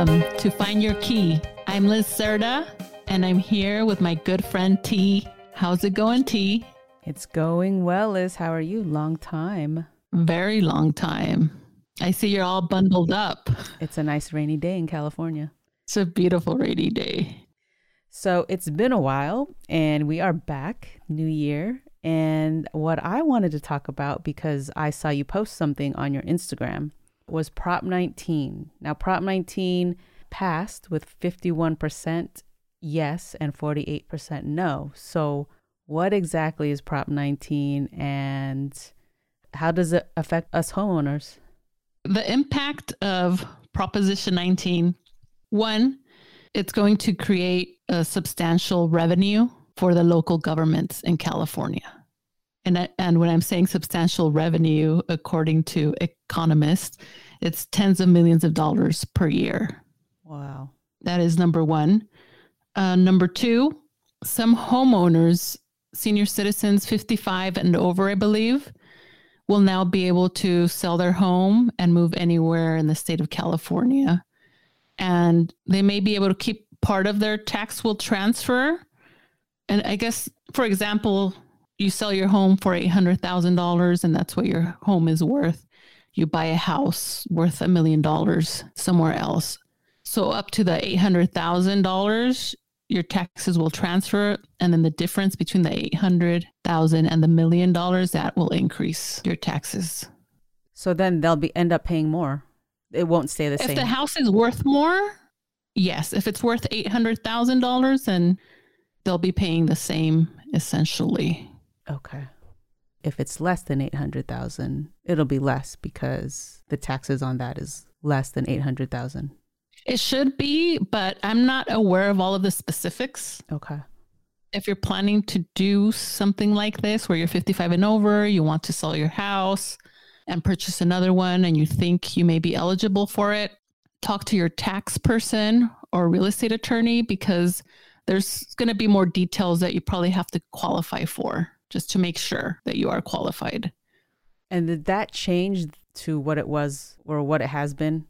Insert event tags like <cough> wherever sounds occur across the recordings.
Welcome to Find Your Key. I'm Liz Serta, and I'm here with my good friend T. How's it going, T? It's going well, Liz. How are you? Long time. Very long time. I see you're all bundled up. It's a nice rainy day in California. It's a beautiful rainy day. So it's been a while, and we are back, new year. And what I wanted to talk about, because I saw you post something on your Instagram, was Prop 19. Now, Prop 19 passed with 51% yes and 48% no. So, what exactly is Prop 19 and how does it affect us homeowners? The impact of Proposition 19 one, it's going to create a substantial revenue for the local governments in California. And, and when I'm saying substantial revenue, according to economists, it's tens of millions of dollars per year. Wow. That is number one. Uh, number two, some homeowners, senior citizens 55 and over, I believe, will now be able to sell their home and move anywhere in the state of California. And they may be able to keep part of their tax will transfer. And I guess, for example, you sell your home for $800,000 and that's what your home is worth. You buy a house worth a million dollars somewhere else. So up to the $800,000, your taxes will transfer and then the difference between the 800,000 and the million dollars that will increase your taxes. So then they'll be end up paying more. It won't stay the if same. If the house is worth more, yes. If it's worth $800,000 then they'll be paying the same essentially. Okay. If it's less than 800,000, it'll be less because the taxes on that is less than 800,000. It should be, but I'm not aware of all of the specifics. Okay. If you're planning to do something like this where you're 55 and over, you want to sell your house and purchase another one and you think you may be eligible for it, talk to your tax person or real estate attorney because there's going to be more details that you probably have to qualify for just to make sure that you are qualified. And did that change to what it was or what it has been?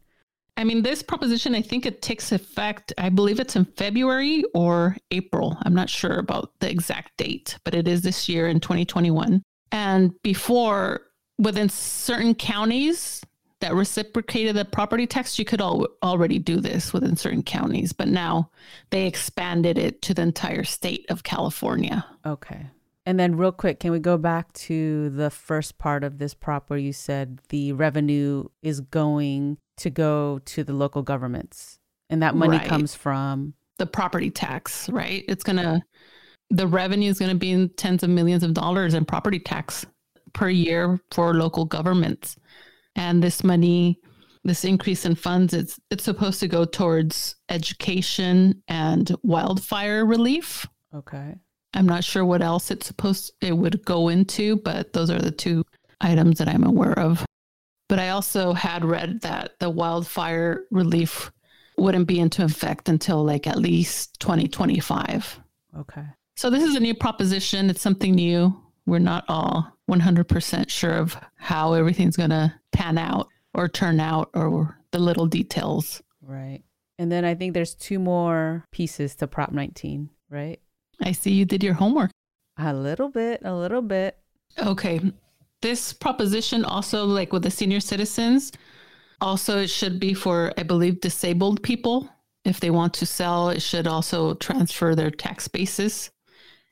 I mean, this proposition, I think it takes effect, I believe it's in February or April. I'm not sure about the exact date, but it is this year in 2021. And before, within certain counties that reciprocated the property tax, you could al- already do this within certain counties. But now they expanded it to the entire state of California. Okay. And then, real quick, can we go back to the first part of this prop where you said the revenue is going to go to the local governments and that money right. comes from the property tax, right? It's going to, the revenue is going to be in tens of millions of dollars in property tax per year for local governments. And this money, this increase in funds, it's, it's supposed to go towards education and wildfire relief. Okay. I'm not sure what else it's supposed it would go into, but those are the two items that I'm aware of. But I also had read that the wildfire relief wouldn't be into effect until like at least 2025. Okay. So this is a new proposition. It's something new. We're not all 100% sure of how everything's going to pan out or turn out or the little details. Right. And then I think there's two more pieces to Prop 19, right? I see you did your homework. A little bit, a little bit. Okay. This proposition also, like with the senior citizens, also it should be for, I believe, disabled people. If they want to sell, it should also transfer their tax basis.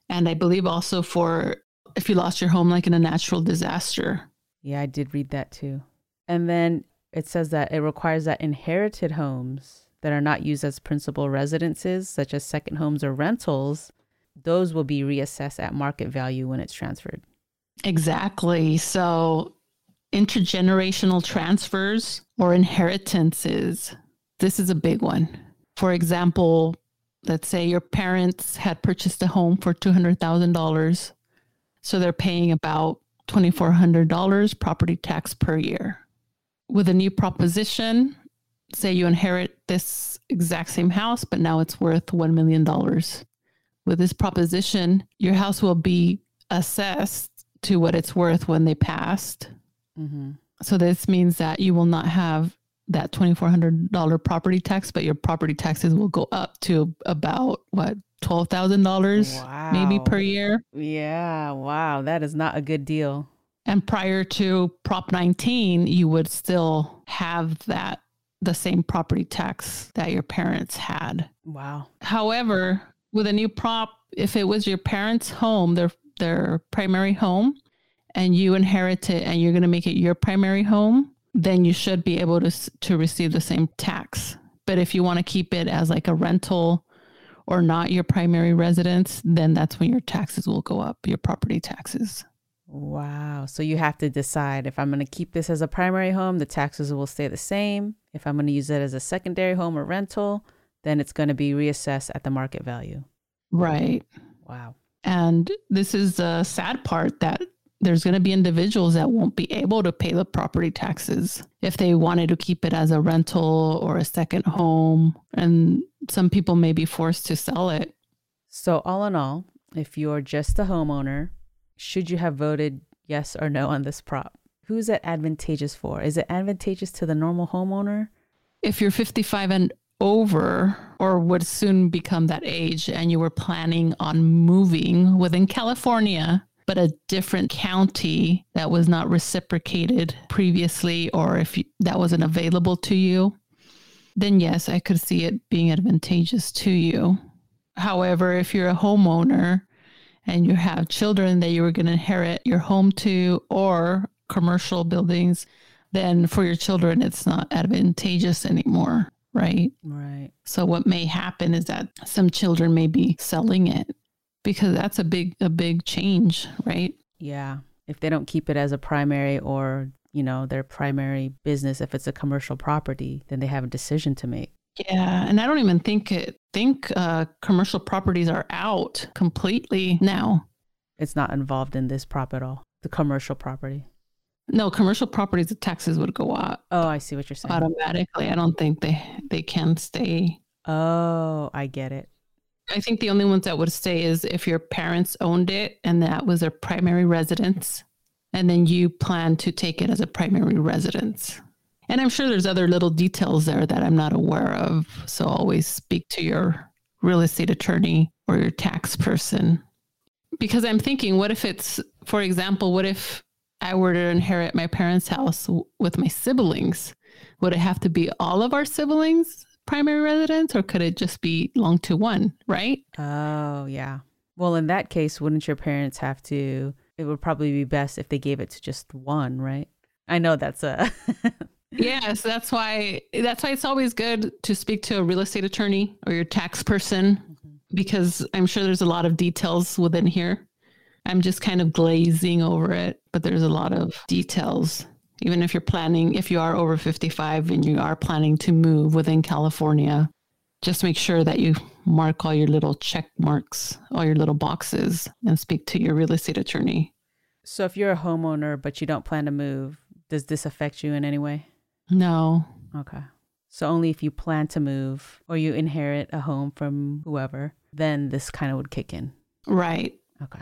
And I believe also for if you lost your home, like in a natural disaster. Yeah, I did read that too. And then it says that it requires that inherited homes that are not used as principal residences, such as second homes or rentals, those will be reassessed at market value when it's transferred. Exactly. So, intergenerational transfers or inheritances, this is a big one. For example, let's say your parents had purchased a home for $200,000. So they're paying about $2,400 property tax per year. With a new proposition, say you inherit this exact same house, but now it's worth $1 million with this proposition, your house will be assessed to what it's worth when they passed. Mm-hmm. So this means that you will not have that $2,400 property tax, but your property taxes will go up to about what, $12,000 maybe per year? Yeah. Wow. That is not a good deal. And prior to Prop 19, you would still have that the same property tax that your parents had. Wow. However, with a new prop, if it was your parents' home, their their primary home, and you inherit it and you're going to make it your primary home, then you should be able to to receive the same tax. But if you want to keep it as like a rental or not your primary residence, then that's when your taxes will go up, your property taxes. Wow. So you have to decide if I'm going to keep this as a primary home, the taxes will stay the same. If I'm going to use it as a secondary home or rental, then it's going to be reassessed at the market value. Right. Wow. And this is the sad part that there's going to be individuals that won't be able to pay the property taxes if they wanted to keep it as a rental or a second home. And some people may be forced to sell it. So, all in all, if you're just a homeowner, should you have voted yes or no on this prop? Who's it advantageous for? Is it advantageous to the normal homeowner? If you're 55 and over, or would soon become that age, and you were planning on moving within California, but a different county that was not reciprocated previously, or if you, that wasn't available to you, then yes, I could see it being advantageous to you. However, if you're a homeowner and you have children that you were going to inherit your home to or commercial buildings, then for your children, it's not advantageous anymore. Right. Right. So what may happen is that some children may be selling it because that's a big, a big change. Right. Yeah. If they don't keep it as a primary or, you know, their primary business, if it's a commercial property, then they have a decision to make. Yeah, and I don't even think it, think uh, commercial properties are out completely now. It's not involved in this prop at all. The commercial property. No, commercial properties, the taxes would go up. Oh, I see what you're saying. Automatically, I don't think they they can stay. Oh, I get it. I think the only ones that would stay is if your parents owned it and that was their primary residence, and then you plan to take it as a primary residence. And I'm sure there's other little details there that I'm not aware of. So always speak to your real estate attorney or your tax person. Because I'm thinking, what if it's, for example, what if I were to inherit my parents' house with my siblings? Would it have to be all of our siblings' primary residence or could it just be long to one, right? Oh, yeah. Well, in that case, wouldn't your parents have to? It would probably be best if they gave it to just one, right? I know that's a <laughs> yes, that's why that's why it's always good to speak to a real estate attorney or your tax person mm-hmm. because I'm sure there's a lot of details within here. I'm just kind of glazing over it, but there's a lot of details. Even if you're planning, if you are over 55 and you are planning to move within California, just make sure that you mark all your little check marks, all your little boxes, and speak to your real estate attorney. So, if you're a homeowner but you don't plan to move, does this affect you in any way? No. Okay. So only if you plan to move or you inherit a home from whoever, then this kind of would kick in. Right. Okay.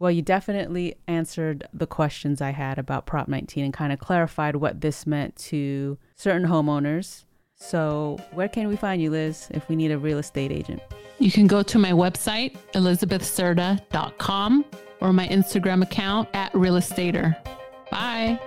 Well, you definitely answered the questions I had about Prop 19 and kind of clarified what this meant to certain homeowners. So, where can we find you, Liz, if we need a real estate agent? You can go to my website, elizabethserda.com, or my Instagram account at realestater. Bye.